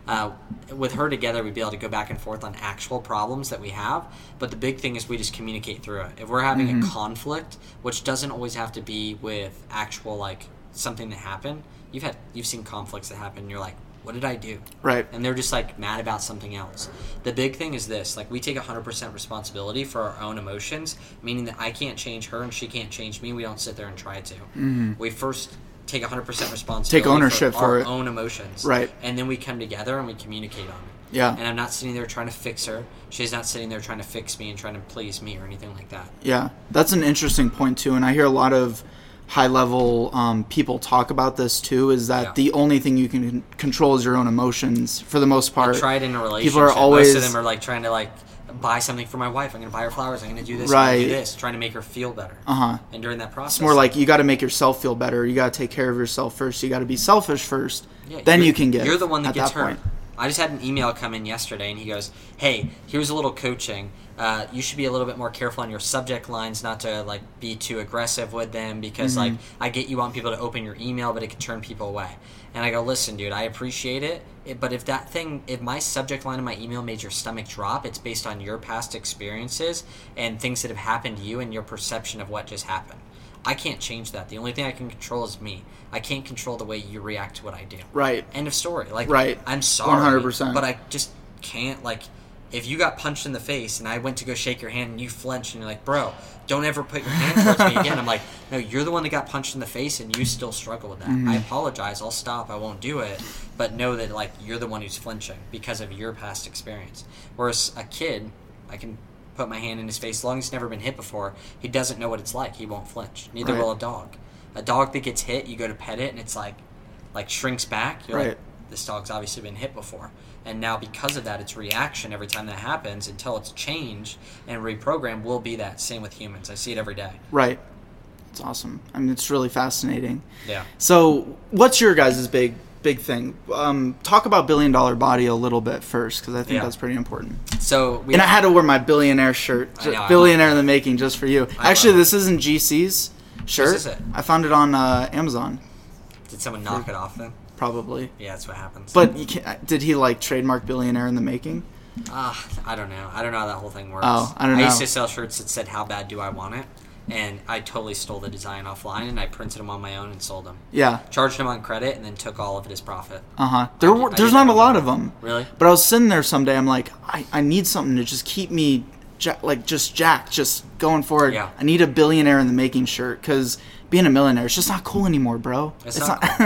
Uh, with her together, we'd be able to go back and forth on actual problems that we have. But the big thing is we just communicate through it. If we're having Mm-hmm. a conflict, which doesn't always have to be with actual like something that happened, you've had you've seen conflicts that happen. and You're like, what did I do? right. and they're just like mad about something else. The big thing is this: like we take 100% responsibility for our own emotions, meaning that I can't change her and she can't change me. We don't sit there and try to. Mm-hmm. We first take 100% responsibility. Take ownership for, for our it. own emotions, Right. And then we come together and we communicate on it. Yeah. And I'm not sitting there trying to fix her. She's not sitting there trying to fix me and trying to please me or anything like that. Yeah, that's an interesting point too, and I hear a lot of high level um, people talk about this too. Is that Yeah. the only thing you can control is your own emotions for the most part? Try it in a relationship. People are always Most of them are like trying to like buy something for my wife. I'm going to buy her flowers. I'm going to do this. Right. do this. Trying to make her feel better. uh huh. And during that process, It's more like you got to make yourself feel better. You got to take care of yourself first. You got to be selfish first. Yeah, then you're- can get. You're the one that gets that hurt. point. I just had an email come in yesterday, and he goes, "Hey, here's a little coaching. Uh, you should be a little bit more careful on your subject lines, not to like be too aggressive with them, because Mm-hmm. like I get you want people to open your email, but it can turn people away." And I go, "Listen, dude, I appreciate it, it- but if that thing, if my subject line in my email made your stomach drop, it's based on your past experiences and things that have happened to you and your perception of what just happened." I can't change that. The only thing I can control is me. I can't control the way you react to what I do. Right. End of story. Like, Right. I'm sorry, 100%. but I just can't. Like, if you got punched in the face and I went to go shake your hand and you flinched and you're like, "Bro, don't ever put your hand towards me again," I'm like, "No, you're the one that got punched in the face and you still struggle with that. Mm-hmm. I apologize. I'll stop. I won't do it. But know that like you're the one who's flinching because of your past experience. Whereas a kid, I can." Put my hand in his face. As long as he's never been hit before, he doesn't know what it's like. He won't flinch. Neither Right. will a dog. A dog that gets hit, you go to pet it, and it's like, like shrinks back. You're Right. like, this dog's obviously been hit before. And now because of that, its reaction every time that happens until it's changed and reprogrammed will be that. Same with humans. I see it every day. Right. It's awesome. I mean, it's really fascinating. Yeah. So, what's your guys' big big thing? Um, talk about billion dollar body a little bit first, because I think Yeah. that's pretty important. So we And I had to wear my billionaire shirt, know, billionaire in the making, just for you. I Actually, this isn't GC's shirt. is it? I found it on uh, Amazon, did someone knock it off then? probably. Yeah, that's what happens. But you can't, did he like trademark billionaire in the making? Ah, I don't know. I don't know how that whole thing works. Oh, I don't know. I used to sell shirts that said "How bad do I want it," and I totally stole the design offline and I printed them on my own and sold them. Yeah. Charged him on credit and then took all of it as profit. Uh huh. There I there's not a lot of them. Really? But I was sitting there someday. I'm like, I, I need something to just keep me, ja- like just Jack, just going forward. Yeah. I need a billionaire in the making shirt because being a millionaire, is just not cool anymore, bro. It's not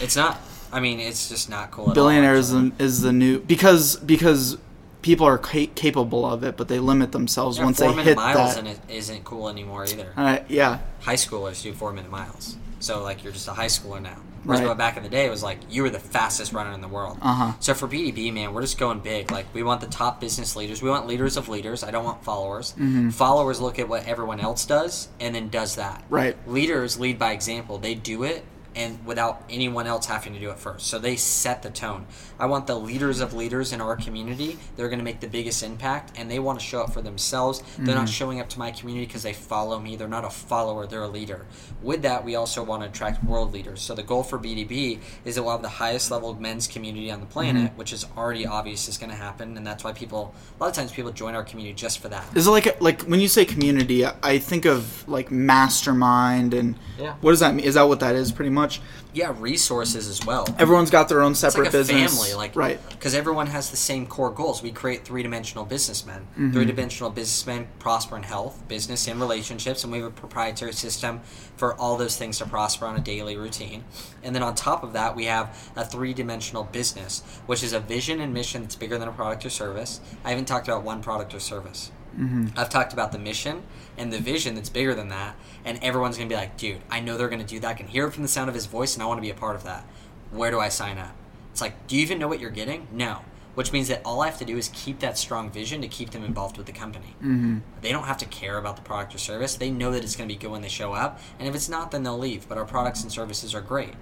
It's not. I mean, it's just not cool. At billionaire all, is the, is the new because because people are ca- capable of it, but they limit themselves Yeah, once they minute hit miles that. and it isn't cool anymore either. Uh, yeah. High schoolers do four minute miles, so like you're just a high schooler now. Whereas Right. back in the day, it was like you were the fastest runner in the world. Uh-huh. So for BDB, man, we're just going big. Like we want the top business leaders. We want leaders of leaders. I don't want followers. Mm-hmm. Followers look at what everyone else does and then does that. Right. Leaders lead by example. They do it and without anyone else having to do it first. So they set the tone. I want the leaders of leaders in our community. They're going to make the biggest impact, and they want to show up for themselves. They're not mm-hmm. showing up to my community because they follow me. They're not a follower. They're a leader. With that, we also want to attract world leaders. So the goal for BDB is that we'll have the highest level of men's community on the planet, mm-hmm. which is already obvious is going to happen, and that's why people a lot of times people join our community just for that. Is it like like when you say community? I- I think of like mastermind and Yeah. what does that mean? Is that what that is? Pretty much. Yeah, resources as well. Everyone's got their own it's separate like a business. family, like right. Because everyone has the same core goals. We create three-dimensional businessmen. Mm-hmm. Three-dimensional businessmen prosper in health, business, and relationships, and we have a proprietary system for all those things to prosper on a daily routine. And then on top of that, we have a three-dimensional business, which is a vision and mission that's bigger than a product or service. I haven't talked about one product or service. Mm-hmm. I've talked about the mission and the vision that's bigger than that, and everyone's gonna be like, dude, I know they're gonna do that. I can hear it from the sound of his voice, and I want to be a part of that. Where do I sign up? It's like, do you even know what you're getting? No. Which means that all I have to do is keep that strong vision to keep them involved with the company. Mm-hmm. They don't have to care about the product or service. They know that it's going to be good when they show up, and if it's not, then they'll leave. But our products and services are great.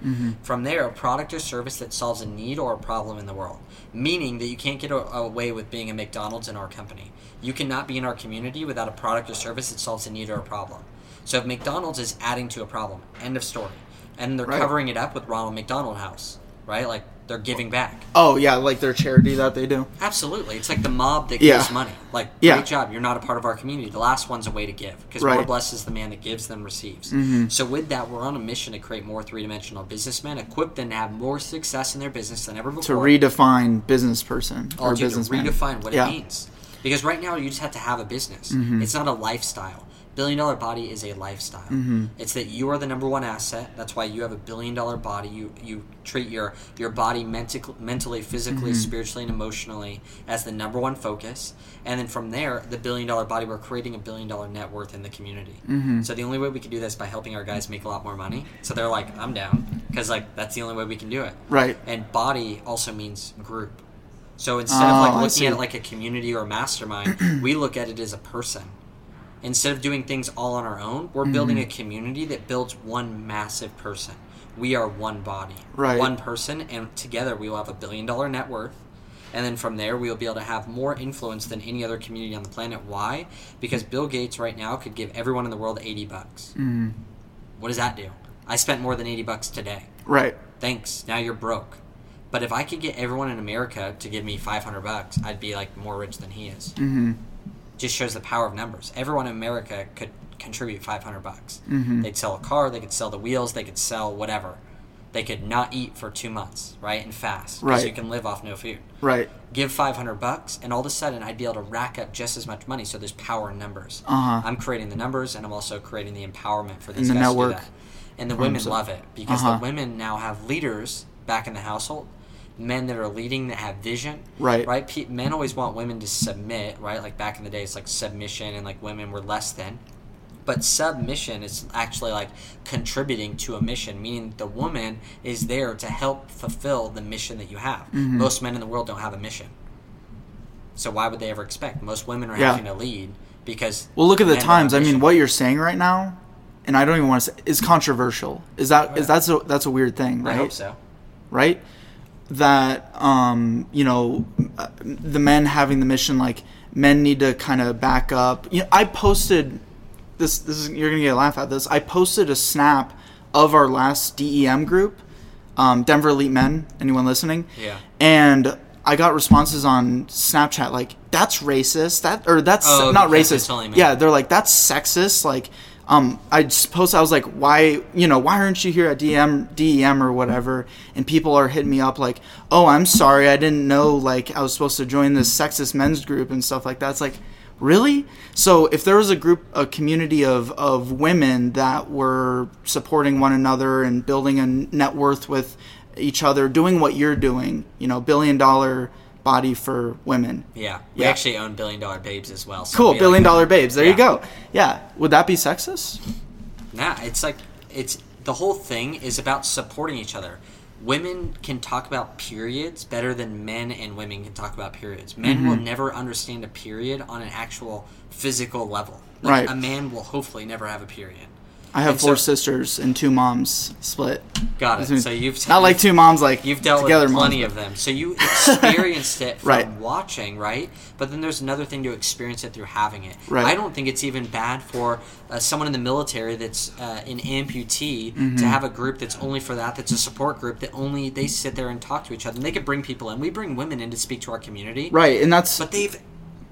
From there, a product or service that solves a need or a problem in the world, meaning that you can't get away with being a McDonald's in our company. You cannot be in our community without a product or service that solves a need or a problem. So if McDonald's is adding to a problem, end of story, and they're Right. covering it up with Ronald McDonald House, right? Like they're giving back. Oh yeah, like their charity that they do. Absolutely, it's like the mob that Yeah. gives money. Like, Yeah. great job, you're not a part of our community. The last one's a way to give because more Right. Mm-hmm. blessed the man that gives than receives. So with that, we're on a mission to create more three-dimensional businessmen, equip them to have more success in their business than ever before. To redefine business person Oh, or dude, businessman. redefine what Yeah. Mm-hmm. it means. Because right now you just have to have a business. It's not a lifestyle. Billion dollar body is a lifestyle. Mm-hmm. It's that you are the number one asset. That's why you have a billion dollar body. You you treat your your body mentic- mentally, physically, Mm-hmm. spiritually, and emotionally as the number one focus. And then from there, the billion dollar body, we're creating a billion dollar net worth in the community. Mm-hmm. So the only way we can do this by helping our guys make a lot more money. So they're like, I'm down because like that's the only way we can do it. Right. And body also means group. So instead Oh, of like looking at it like a community or a mastermind, we look at it as a person. Instead of doing things all on our own, we're Mm-hmm. building a community that builds one massive person. We are one body, Right. one person, and together we will have a billion dollar net worth. And then from there, we will be able to have more influence than any other community on the planet. Why? Because Bill Gates right now could give everyone in the world 80 bucks. Mm-hmm. What does that do? I spent more than 80 bucks today Right. thanks now you're broke but if i could get everyone in america to give me 500 bucks i'd be like more rich than he is Mm-hmm. Just shows the power of numbers everyone in america could contribute 500 bucks Mm-hmm. they'd sell a car they could sell the wheels they could sell whatever they could not eat for two months right and fast because Right. you can live off no food Right. give 500 bucks and all of a sudden i'd be able to rack up just as much money so there's power in numbers Uh-huh. i'm creating the numbers and i'm also creating the empowerment for these the guys network. to do that and the women 100%. love it because Uh-huh. the women now have leaders back in the household men that are leading that have vision Right. right Pe- men always want women to submit right like back in the day it's like submission and like women were less than but submission is actually like contributing to a mission meaning the woman is there to help fulfill the mission that you have Mm-hmm. most men in the world don't have a mission so why would they ever expect most women are Yeah. having to lead because Well, look at the times. I mean, what you're saying right now, and I don't even want to say, is controversial. Is that is yeah. that's a that's a weird thing, right? i hope so right? That um, you know, the men having the mission, like men need to kind of back up. You know, I posted this. This is you're gonna get a laugh at this. I posted a snap of our last DEM group, um, Denver Elite Men. Anyone listening? Yeah. And I got responses on Snapchat like that's racist. That or that's Oh, not racist. Yeah, they're like that's sexist. Like, um, I suppose. I was like, why, you know, why aren't you here at DM, DEM or whatever? And people are hitting me up like, oh, I'm sorry, I didn't know like I was supposed to join this sexist men's group and stuff like that. It's like, really? So if there was a group, a community of of women that were supporting one another and building a net worth with each other, doing what you're doing, you know, billion dollar body for women. yeah we Yeah. actually own billion dollar babes as well so Cool, billion like- dollar babes. There Yeah. you go. Yeah, would that be sexist? Nah, it's like it's the whole thing is about supporting each other. Women can talk about periods better than men and women can talk about periods. Men Mm-hmm. will never understand a period on an actual physical level. Like Right. a man will hopefully never have a period. I have And four so- sisters and two moms split. Got it. So you've not like two moms like You've dealt together with plenty moms. of them, so you experienced it from Right. watching, right? But then there's another thing to experience it through having it. Right. I don't think it's even bad for uh, someone in the military that's uh, an amputee Mm-hmm. to have a group that's only for that. That's a support group that only they sit there and talk to each other. And they could bring people in. We bring women in to speak to our community, Right, and that's But they've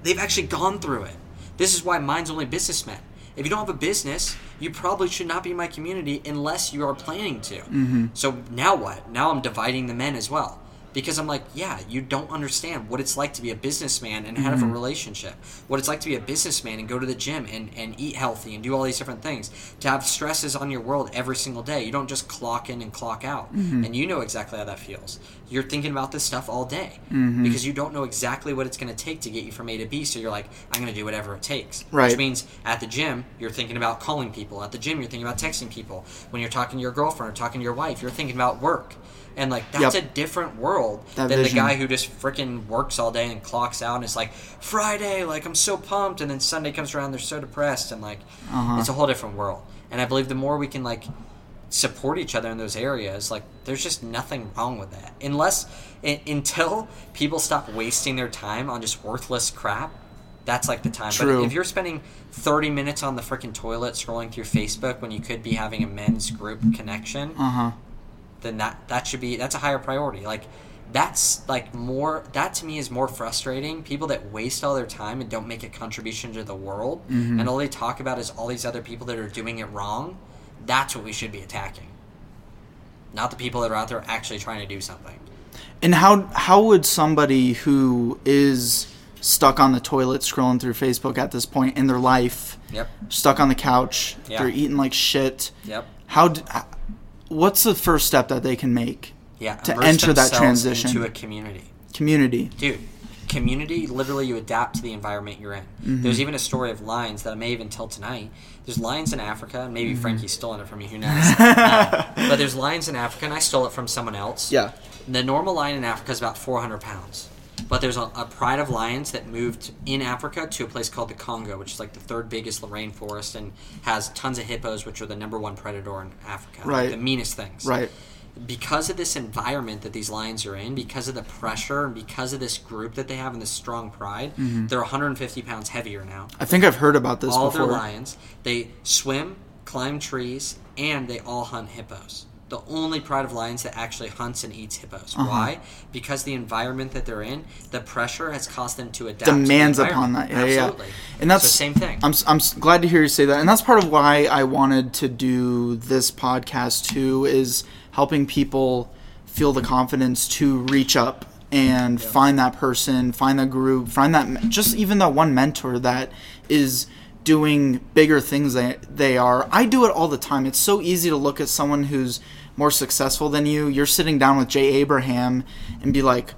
they've actually gone through it. This is why mine's only businessmen. If you don't have a business, you probably should not be in my community unless you are planning to. Mm-hmm. So now what? Now I'm dividing the men as well. Because I'm like, yeah, you don't understand what it's like to be a businessman and have a mm-hmm. relationship. What it's like to be a businessman and go to the gym and, and eat healthy and do all these different things. To have stresses on your world every single day. You don't just clock in and clock out. Mm-hmm. And you know exactly how that feels. You're thinking about this stuff all day mm-hmm. because you don't know exactly what it's going to take to get you from A to B. So you're like, I'm going to do whatever it takes. Right. Which means at the gym, you're thinking about calling people. At the gym, you're thinking about texting people. When you're talking to your girlfriend or talking to your wife, you're thinking about work. And like that's Yep. a different world That than vision. the guy who just freaking works all day and clocks out and it's like Friday, like I'm so pumped, and then Sunday comes around, they're so depressed, and like Uh-huh. it's a whole different world. And I believe the more we can like support each other in those areas, like there's just nothing wrong with that. Unless i until people stop wasting their time on just worthless crap, that's like the time. True. But if you're spending 30 minutes on the freaking toilet scrolling through Facebook when you could be having a men's group connection, uh huh. Then that that should be that's a higher priority. Like that's like more that to me is more frustrating. People that waste all their time and don't make a contribution to the world, mm-hmm. and all they talk about is all these other people that are doing it wrong. That's what we should be attacking. Not the people that are out there actually trying to do something. And how how would somebody who is stuck on the toilet scrolling through Facebook at this point in their life, Yep. stuck on the couch, Yeah. they're eating like shit. Yep. How? d- h- What's the first step that they can make? Yeah. To enter that transition. into a community. Community. dude community literally you adapt to the environment you're in there's even a story of lions that i may even tell tonight there's lions in africa and maybe frankie stole it from me who knows Uh, but there's lions in africa and i stole it from someone else Yeah. the normal lion in africa is about 400 pounds but there's a, a pride of lions that moved in africa to a place called the congo which is like the third biggest rainforest and has tons of hippos which are the number one predator in africa like the meanest things Right. because of this environment that these lions are in, because of the pressure, and because of this group that they have and this strong pride, mm-hmm. they're 150 pounds heavier now. I think I've heard about this all before. their lions, they swim, climb trees, and they all hunt hippos. The only pride of lions that actually hunts and eats hippos. Uh-huh. Why? Because the environment that they're in, the pressure has caused them to adapt. to the demands upon that. Yeah, yeah. And that's so same thing. I'm I'm glad to hear you say that, and that's part of why I wanted to do this podcast too. Is helping people feel the confidence to reach up and find that person, find that group, find that just even that one mentor that is doing bigger things than they are. I do it all the time. It's so easy to look at someone who's more successful than you. You're sitting down with Jay Abraham and be like,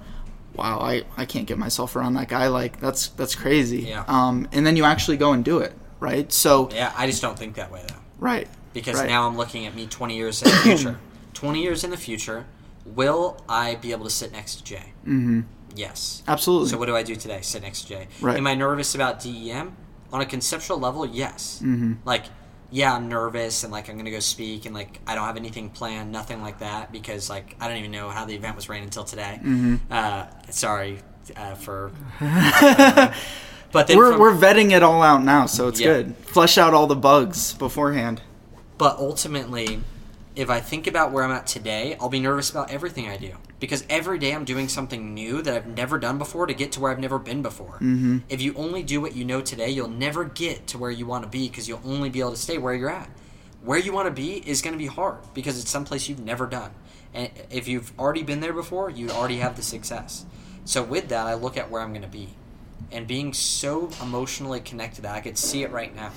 "Wow, I, I can't get myself around that guy. Like that's that's crazy." Yeah. Um, and then you actually go and do it, right? So yeah, I just don't think that way though. right because right. now I'm looking at me 20 years in the future. 20 years in the future, will I be able to sit next to Jay? Mm-hmm. Yes. absolutely. So what do I do today? Sit next to Jay. Right. Am I nervous about DEM? On a conceptual level, yes. Mm-hmm. Like, yeah, I'm nervous and like I'm gonna go speak and like I don't have anything planned, nothing like that because like I don't even know how the event was ran until today. Mm-hmm. Uh, sorry uh, for. but then we're from- we're vetting it all out now, so it's Yeah. good. Flesh out all the bugs beforehand. But ultimately, if I think about where I'm at today, I'll be nervous about everything I do. Because every day I'm doing something new that I've never done before to get to where I've never been before. Mm-hmm. If you only do what you know today, you'll never get to where you want to be because you'll only be able to stay where you're at. Where you want to be is going to be hard because it's someplace you've never done. And if you've already been there before, you already have the success. So with that, I look at where I'm going to be. And being so emotionally connected that I could see it right now.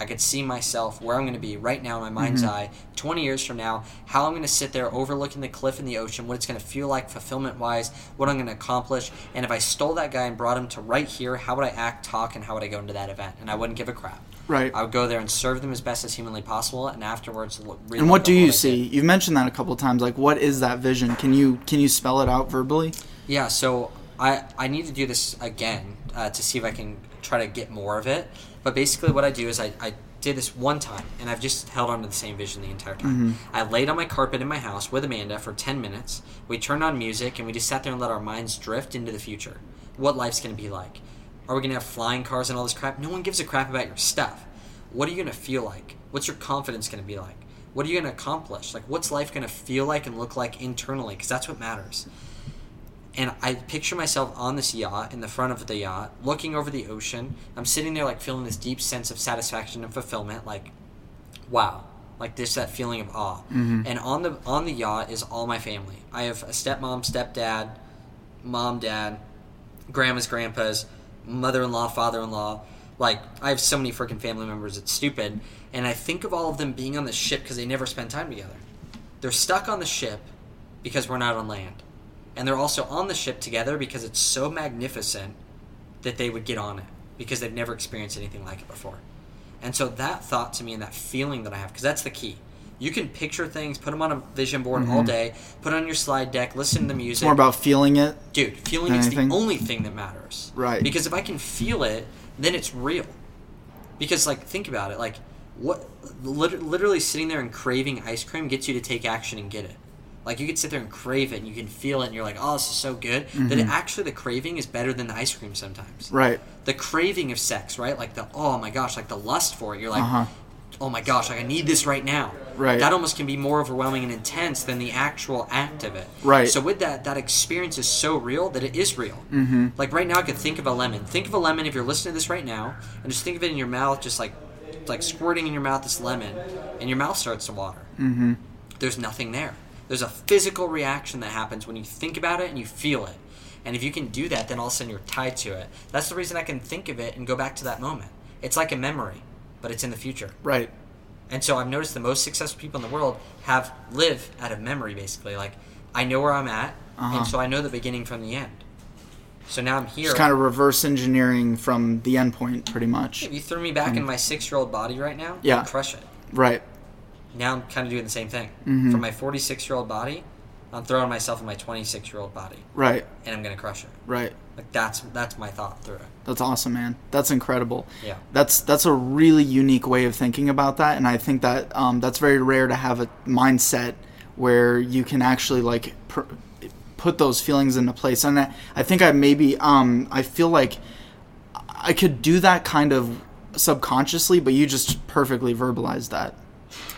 I could see myself where I'm going to be right now in my mind's Mm-hmm. eye, 20 years from now, how I'm going to sit there overlooking the cliff in the ocean, what it's going to feel like fulfillment wise, what I'm going to accomplish. And if I stole that guy and brought him to right here, how would I act, talk, and how would I go into that event? And I wouldn't give a crap. Right. I would go there and serve them as best as humanly possible, and afterwards, And what do you see? You've mentioned that a couple times. Like, what is that vision? Can you can you spell it out verbally? Yeah, so I I need to do this again uh, to see if I can try to get more of it. But basically, what I do is I, I did this one time, and I've just held on to the same vision the entire time. Mm-hmm. I laid on my carpet in my house with Amanda for 10 minutes. We turned on music, and we just sat there and let our minds drift into the future. What life's going to be like. Are we going to have flying cars and all this crap? No one gives a crap about your stuff. What are you going to feel like? What's your confidence going to be like? What are you going to accomplish? Like, what's life going to feel like and look like internally? Because that's what matters and I picture myself on this yacht in the front of the yacht, looking over the ocean. I'm sitting there like feeling this deep sense of satisfaction and fulfillment, like wow, like this that feeling of awe. Mm-hmm. And on the on the yacht is all my family. I have a stepmom, stepdad, mom, dad, grandmas, grandpas, mother-in-law, father-in-law. Like I have so many freaking family members. It's stupid. And I think of all of them being on the ship because they never spend time together. They're stuck on the ship because we're not on land and they're also on the ship together because it's so magnificent that they would get on it because they've never experienced anything like it before. And so that thought to me and that feeling that I have, because that's the key. You can picture things, put them on a vision board all mm-hmm. day, put it on your slide deck, listen to the music. It's more about feeling it. Dude, feeling is the only thing that matters. Right. Because if I can feel it, then it's real. Because, like, think about it. Like, what literally sitting there and craving ice cream gets you to take action and get it. Like, you could sit there and crave it and you can feel it and you're like, oh, this is so good. That it, actually the craving is better than the ice cream sometimes. Mm-hmm. Right. The craving of sex, right? Like, the, oh my gosh, like the lust for it. You're like, Uh-huh. oh my gosh, like I need this right now. Right. That almost can be more overwhelming and intense than the actual act of it. Right. So with that, that experience is so real that it is real. Mm-hmm. Like right now, I could think of a lemon. Think of a lemon if you're listening to this right now, and just think of it in your mouth, just like, like squirting in your mouth this lemon, and your mouth starts to water. Mm-hmm. There's nothing there. There's a physical reaction that happens when you think about it and you feel it. And if you can do that, then all of a sudden you're tied to it. That's the reason I can think of it and go back to that moment. It's like a memory, but it's in the future. Right. And so I've noticed the most successful people in the world have live out of memory, basically. Like I know where I'm at, Uh-huh. and so I know the beginning from the end. So now I'm here. It's kind of reverse engineering from the end point, pretty much. if you threw me back in my six-year-old body right now. Yeah. I'd crush it. Right. Now I'm kind of doing the same thing. Mm-hmm. From my 46-year-old body, I'm throwing myself in my 26-year-old body, Right. and I'm gonna crush it. Right. Like that's that's my thought through it. That's awesome, man. That's incredible. Yeah. That's that's a really unique way of thinking about that, and I think that um, that's very rare to have a mindset where you can actually like pr- put those feelings into place. And I, I think I maybe um, I feel like I could do that kind of subconsciously, but you just perfectly verbalized that.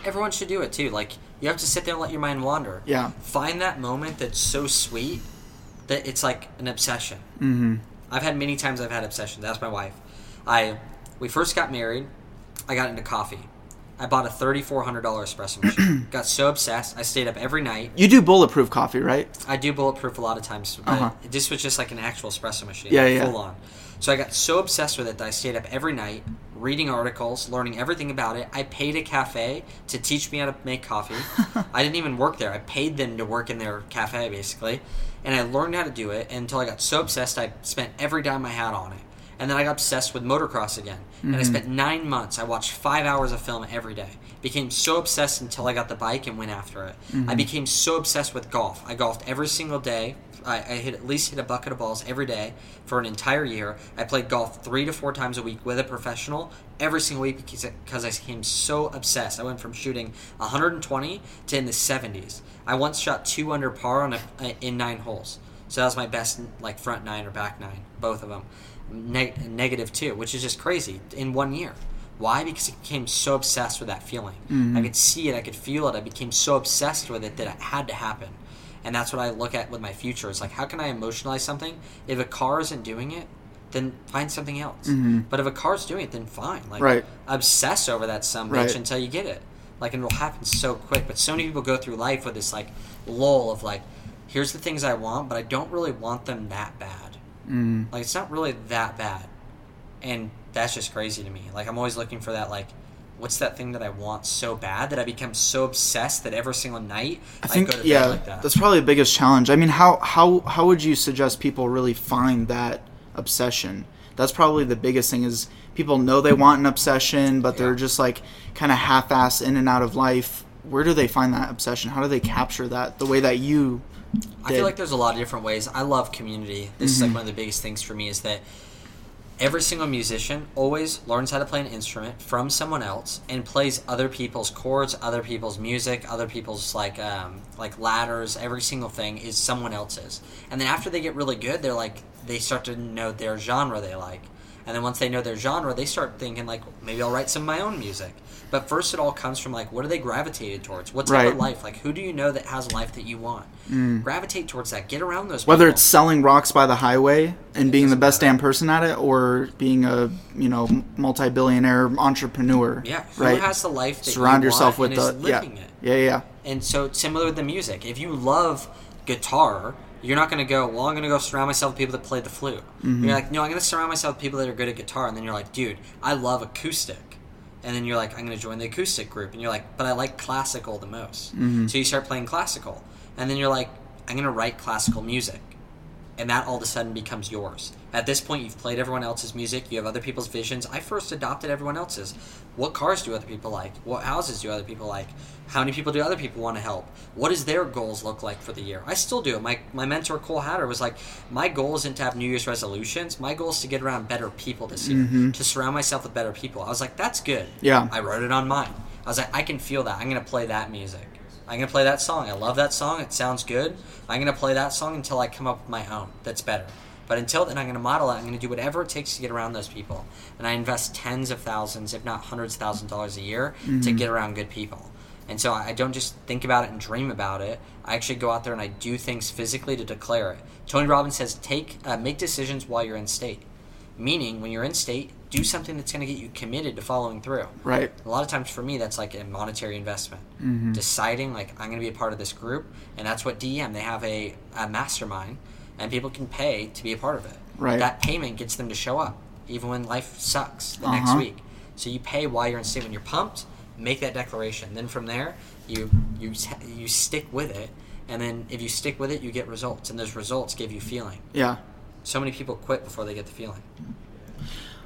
Everyone should do it too. Like you have to sit there and let your mind wander. Yeah. Find that moment that's so sweet that it's like an obsession. Mm-hmm. I've had many times I've had obsessions. That's my wife. I we first got married. I got into coffee. I bought a thirty four hundred dollar espresso machine. got so obsessed. I stayed up every night. You do bulletproof coffee, right? I do bulletproof a lot of times, but Uh-huh. this was just like an actual espresso machine. Yeah, like, yeah. Full on. So I got so obsessed with it that I stayed up every night reading articles, learning everything about it. I paid a cafe to teach me how to make coffee. I didn't even work there. I paid them to work in their cafe, basically. And I learned how to do it until I got so obsessed I spent every dime I had on it. And then I got obsessed with motocross again. And I mm-hmm. spent nine months. I watched five hours of film every day. Became so obsessed until I got the bike and went after it. I mm-hmm. became so obsessed with golf. I golfed every single day. I, I hit at least hit a bucket of balls every day for an entire year. I played golf three to four times a week with a professional every single week because, I became so obsessed. I went from shooting 120 to in the 70s. I once shot two under par on a, in nine holes. So that was my best like front nine or back nine, both of them. Neg- negative two, which is just crazy in one year. Why? Because I became so obsessed with that feeling. I mm-hmm. could see it, I could feel it. I became so obsessed with it that it had to happen. And that's what I look at with my future. It's like, how can I emotionalize something? If a car isn't doing it, then find something else. But if a car's doing it, then fine. Like, Right. obsess over that some bitch Right. until you get it. Like, and it'll happen so quick. But so many people go through life with this like lull of like, here's the things I want, but I don't really want them that bad. Mm. Like, it's not really that bad, and that's just crazy to me. Like, I'm always looking for that like. What's that thing that I want so bad that I become so obsessed that every single night I, I think go to yeah, bed like that? that's probably the biggest challenge. I mean, how how how would you suggest people really find that obsession? That's probably the biggest thing is people know they want an obsession, but they're Yeah. just like kind of half-ass in and out of life. Where do they find that obsession? How do they capture that the way that you did? I feel like there's a lot of different ways. I love community. This Mm-hmm. is like one of the biggest things for me is that every single musician always learns how to play an instrument from someone else and plays other people's chords, other people's music, other people's like um, like ladders. Every single thing is someone else's. And then after they get really good, they're like they start to know their genre they like. And then once they know their genre, they start thinking like maybe I'll write some of my own music. But first, it all comes from like what are they gravitated towards? What's Right. Mm. of life? Like who do you know that has a life that you want? Gravitate towards that. Get around those. Whether people. it's selling rocks by the highway and being the best matter. damn person at it, or being a you know multi-billionaire entrepreneur. yeah, who right. has the life that Surround you yourself with the yeah. it? yeah, yeah, And so similar with the music. If you love guitar, you're not going to go, well, I'm going to go surround myself with people that play the flute. Mm-hmm. You're like, no, I'm going to surround myself with people that are good at guitar. And then you're like, dude, I love acoustic. And then you're like, I'm going to join the acoustic group. And you're like, but I like classical the most. Mm-hmm. So you start playing classical. And then you're like, I'm going to write classical music. And that all of a sudden becomes yours. At this point, you've played everyone else's music. You have other people's visions. I first adopted everyone else's. What cars do other people like? What houses do other people like? How many people do other people want to help? What does their goals look like for the year? I still do. My my mentor Cole Hatter was like, my goal isn't to have New Year's resolutions. My goal is to get around better people this year, mm-hmm. to surround myself with better people. I was like, that's good. Yeah. I wrote it on mine. I was like, I can feel that. I'm gonna play that music. I'm gonna play that song. I love that song. It sounds good. I'm gonna play that song until I come up with my own that's better. But until then, I'm gonna model it. I'm gonna do whatever it takes to get around those people. And I invest tens of thousands, if not hundreds of thousands of dollars a year to get around good people. And so I don't just think about it and dream about it. I actually go out there and I do things physically to declare it. Tony Robbins says, take uh, make decisions while you're in state. Meaning, when you're in state, do something that's going to get you committed to following through. right. A lot of times for me, that's like a monetary investment. Deciding, like, I'm going to be a part of this group, and that's what DEM, they have a, a mastermind, and people can pay to be a part of it. Right. That payment gets them to show up, even when life sucks the next Uh-huh. week. So you pay while you're in state. When you're pumped, make that declaration. Then from there, you you you stick with it, and then if you stick with it, you get results, and those results give you feeling. Yeah. So many people quit before they get the feeling.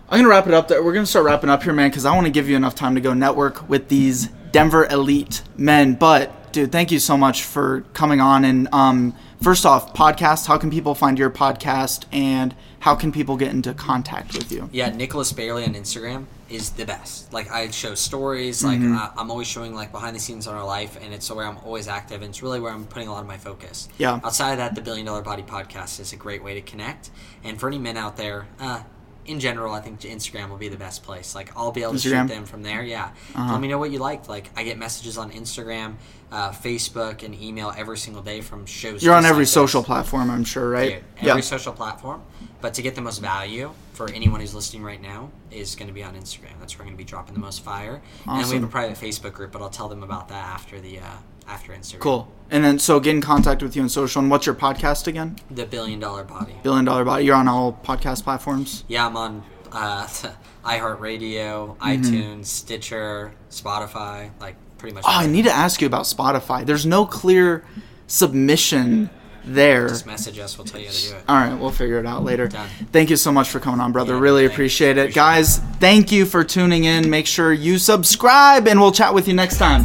I'm gonna wrap it up. There. We're gonna start wrapping up here, man, because I want to give you enough time to go network with these Denver elite men. But dude, thank you so much for coming on. And um, first off, podcast. How can people find your podcast, and how can people get into contact with you? Yeah, Nicholas Bayerle on Instagram is the best. Like I show stories, like Mm-hmm. I, I'm always showing like behind the scenes on our life, and it's where I'm always active, and it's really where I'm putting a lot of my focus. Yeah. Outside of that, the Billion Dollar Body Podcast is a great way to connect, and for any men out there, uh, in general, I think Instagram will be the best place. Like I'll be able to Instagram? Uh-huh. shoot them from there. Yeah. Let me know what you liked. Like I get messages on Instagram, uh, Facebook, and email every single day from shows. You're on every social platform, I'm sure, right? Dude, every social platform. But to get the most value for anyone who's listening right now is going to be on Instagram. That's where we're going to be dropping the most fire. Awesome. And we have a private Facebook group, but I'll tell them about that after the uh, after Instagram. Cool. And then, so get in contact with you on social. And what's your podcast again? The billion dollar body. Billion Dollar Body. You're on all podcast platforms. Yeah, I'm on uh, iHeartRadio, Mm-hmm. iTunes, Stitcher, Spotify, like pretty much. Oh, I need to ask you about Spotify. There's no clear submission there. Just message us. We'll tell you how to do it. All right, we'll figure it out later. Done. Thank you so much for coming on, brother. Yeah, really appreciate it. Appreciate Guys, thank you for tuning in. Make sure you subscribe, and we'll chat with you next time.